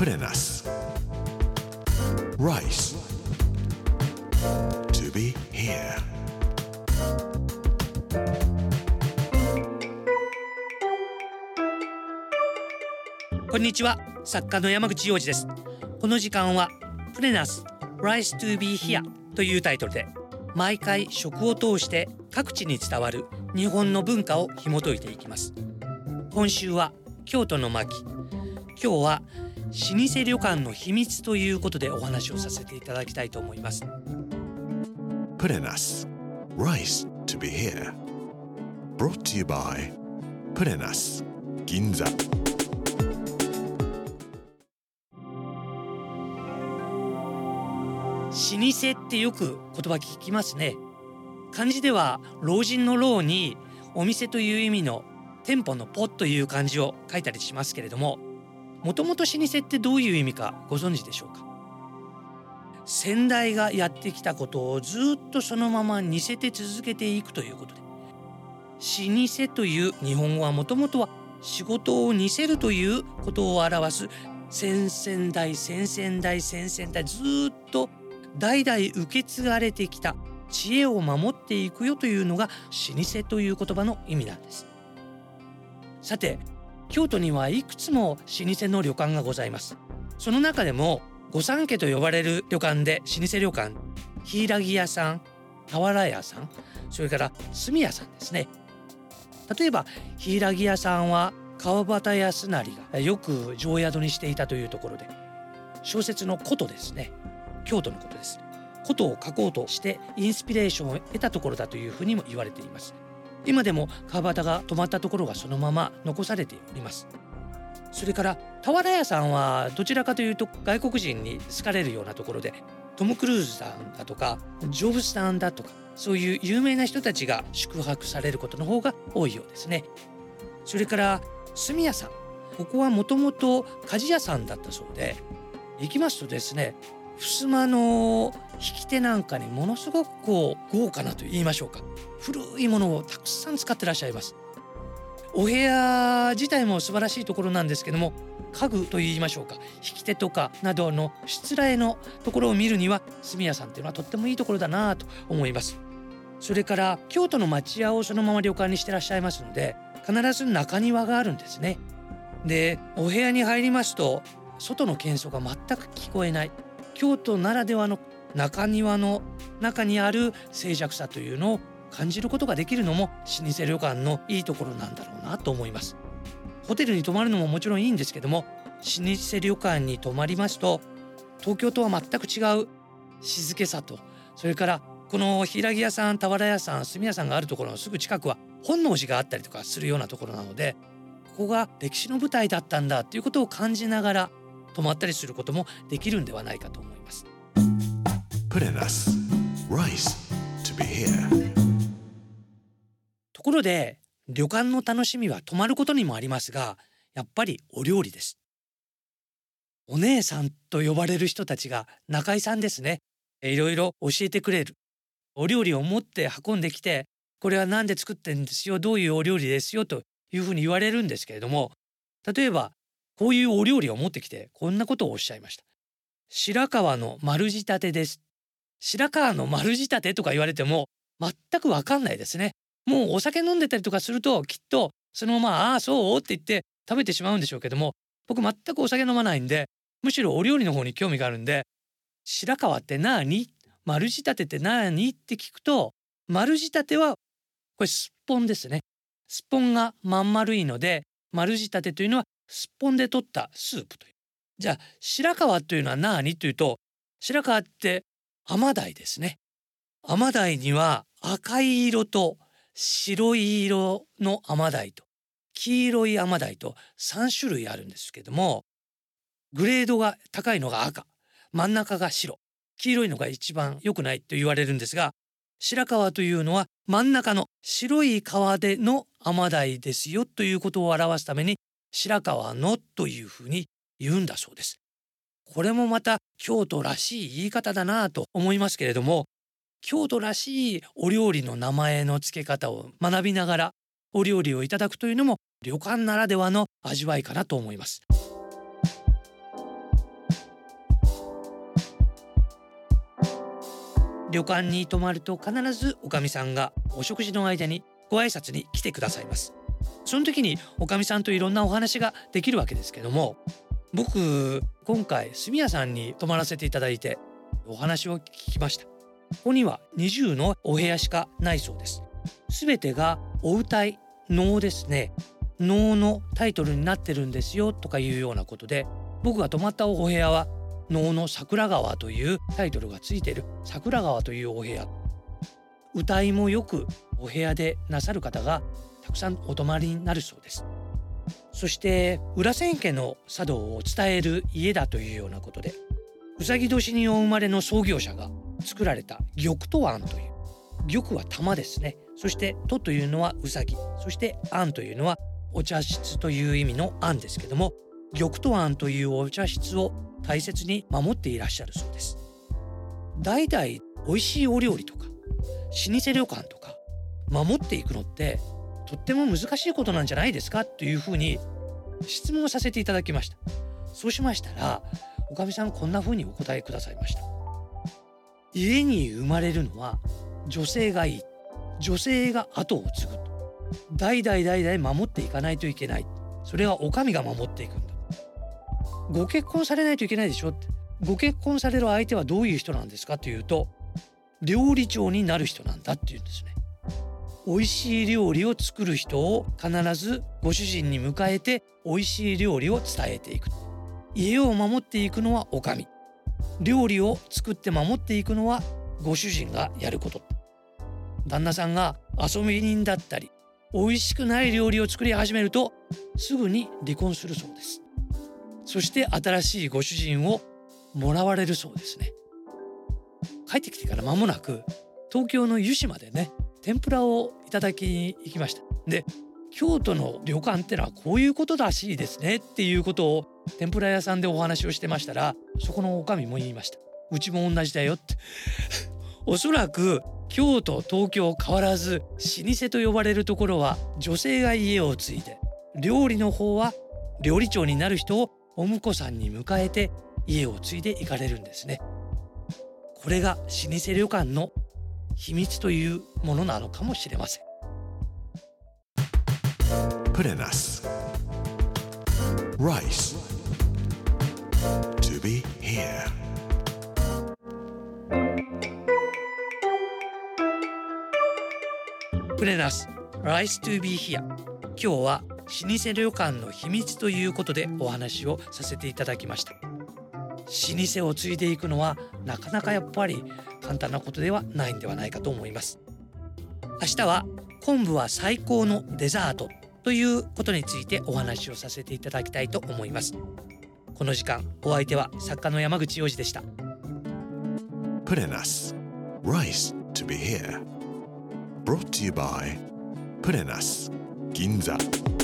プレナス Rice. To be here. こんにちは。作家の山口洋二です。この時間はプレナス Rise to be here というタイトルで毎回食を通して各地に伝わる日本の文化を紐解いていきます。今週は京都の巻。今日は老舗旅館の秘密ということでお話をさせていただきたいと思います。プレナス Rice to be here. Brought to you by プレナス銀座老舗ってよく言葉聞きますね。漢字では老人の老にお店という意味の店舗のポという漢字を書いたりしますけれどももともと老舗ってどういう意味かご存知でしょうか？先代がやってきたことをずっとそのまま似せて続けていくということで。老舗という日本語はもともとは仕事を似せるということを表す先々代先々代先々代ずっと代々受け継がれてきた知恵を守っていくよというのが老舗という言葉の意味なんです。さて京都にはいくつも老舗の旅館がございます。その中でも御三家と呼ばれる旅館で老舗旅館柊屋さん俵屋さんそれから住屋さんですね。例えば柊屋さんは川端康成がよく常宿にしていたというところで小説の古都ですね。京都のことです。古都を書こうとしてインスピレーションを得たところだというふうにも言われています。今でも川端が止まったところがそのまま残されております。それから俵屋さんはどちらかというと外国人に好かれるようなところでトム・クルーズさんだとかジョブスさんだとかそういう有名な人たちが宿泊されることの方が多いようですね。それから住屋さん。ここはもともと鍛冶屋さんだったそうで行きますとですね襖の引き手なんかにものすごくこう豪華なと言いましょうか。古いものをたくさん使ってらっしゃいます。お部屋自体も素晴らしいところなんですけども家具と言いましょうか。引き手とかなどのしつらえのところを見るには住屋さんっていうのはとってもいいところだなと思います。それから京都の町屋をそのまま旅館にしてらっしゃいますので必ず中庭があるんですね。でお部屋に入りますと外の喧騒が全く聞こえない。京都ならではの中庭の中にある静寂さというのを感じることができるのも老舗旅館のいいところなんだろうなと思います。ホテルに泊まるのももちろんいいんですけども老舗旅館に泊まりますと東京とは全く違う静けさとそれからこの平木屋さん俵屋さん住屋さんがあるところのすぐ近くは本能寺があったりとかするようなところなのでここが歴史の舞台だったんだということを感じながら泊まったりすることもできるんではないかと思います。ところで旅館の楽しみは泊まることにもありますがやっぱりお料理です。お姉さんと呼ばれる人たちが中井さんですね。いろいろ教えてくれる。お料理を持って運んできてこれは何で作ってんですよどういうお料理ですよというふうに言われるんですけれども例えばこういうお料理を持ってきてこんなことをおっしゃいました白川の丸仕立てです白川の丸仕立てとか言われても全くわかんないですねもうお酒飲んでたりとかするときっとそのまま「ああそう?」って言って食べてしまうんでしょうけども僕全くお酒飲まないんでむしろお料理の方に興味があるんで「白川って何？丸仕立てって何?」って聞くと丸仕立てはこれすっぽんですね。すっぽんがまん丸いので丸仕立てというのはすっぽんで取ったスープという。じゃあ白川というのは何というと白川って甘鯛ですね。甘鯛には赤い色と白い色の甘鯛と黄色い甘鯛と3種類あるんですけどもグレードが高いのが赤真ん中が白黄色いのが一番良くないと言われるんですが白川というのは真ん中の白い皮での甘鯛ですよということを表すために白川のというふうに言うんだそうです。これもまた京都らしい言い方だなと思いますけれども京都らしいお料理の名前の付け方を学びながらお料理をいただくというのも旅館ならではの味わいかなと思います。旅館に泊まると必ずおかみさんがお食事の間にご挨拶に来てくださいますその時におかみさんといろんなお話ができるわけですけども僕今回住屋さんに泊まらせていただいてお話を聞きました。ここには20のお部屋しかないそうです。すべてがお歌い能ですね。能のタイトルになってるんですよとかいうようなことで僕が泊まったお部屋は能の桜川というタイトルがついている。桜川というお部屋。歌いもよくお部屋でなさる方がたくさんお泊まりになるそうです。そして裏千家の茶道を伝える家だというようなことでうさぎ年にお生まれの創業者が作られた玉と庵という玉は玉ですね。そして「と」というのはうさぎ。そして「庵」というのはお茶室という意味の庵ですけども玉と庵というお茶室を大切に守っていらっしゃるそうです。代々美味しいお料理とか老舗旅館とか守っていくのってとっても難しいことなんじゃないですか？というふうに質問をさせていただきました。そうしましたらおかみさんこんなふうにお答えくださいました。家に生まれるのは女性がいい。女性が後を継ぐ。代々代々守っていかないといけない。それはお上が守っていくんだ。ご結婚されないといけないでしょって。ご結婚される相手はどういう人なんですかというと料理長になる人なんだっていうんですね。美味しい料理を作る人を必ずご主人に迎えて美味しい料理を伝えていく。家を守っていくのはお上。料理を作って守っていくのはご主人がやること。旦那さんが遊び人だったり美味しくない料理を作り始めるとすぐに離婚するそうです。そして新しいご主人をもらわれるそうですね。帰ってきてから間もなく東京の湯島でね天ぷらをいただきに行きました。で京都の旅館ってのはこういうことらしいですねっていうことを天ぷら屋さんでお話をしてましたらそこの女将も言いました。うちも同じだよって。おそらく京都東京変わらず老舗と呼ばれるところは女性が家を継いで料理の方は料理長になる人をお婿さんに迎えて家を継いで行かれるんですね。これが老舗旅館の秘密というものなのかもしれません Put in us. Rice. To be here. プレナス Rice to be here 今日は老舗旅館の秘密ということでお話をさせていただきました老舗を継いでいくのはなかなかやっぱり簡単なことではないんではないかと思います明日は昆布は最高のデザートということについてお話をさせていただきたいと思いますこの時間お相手は作家の山口洋二でした Put in us. Rice to be here. Brought to you by Put in us. Ginza.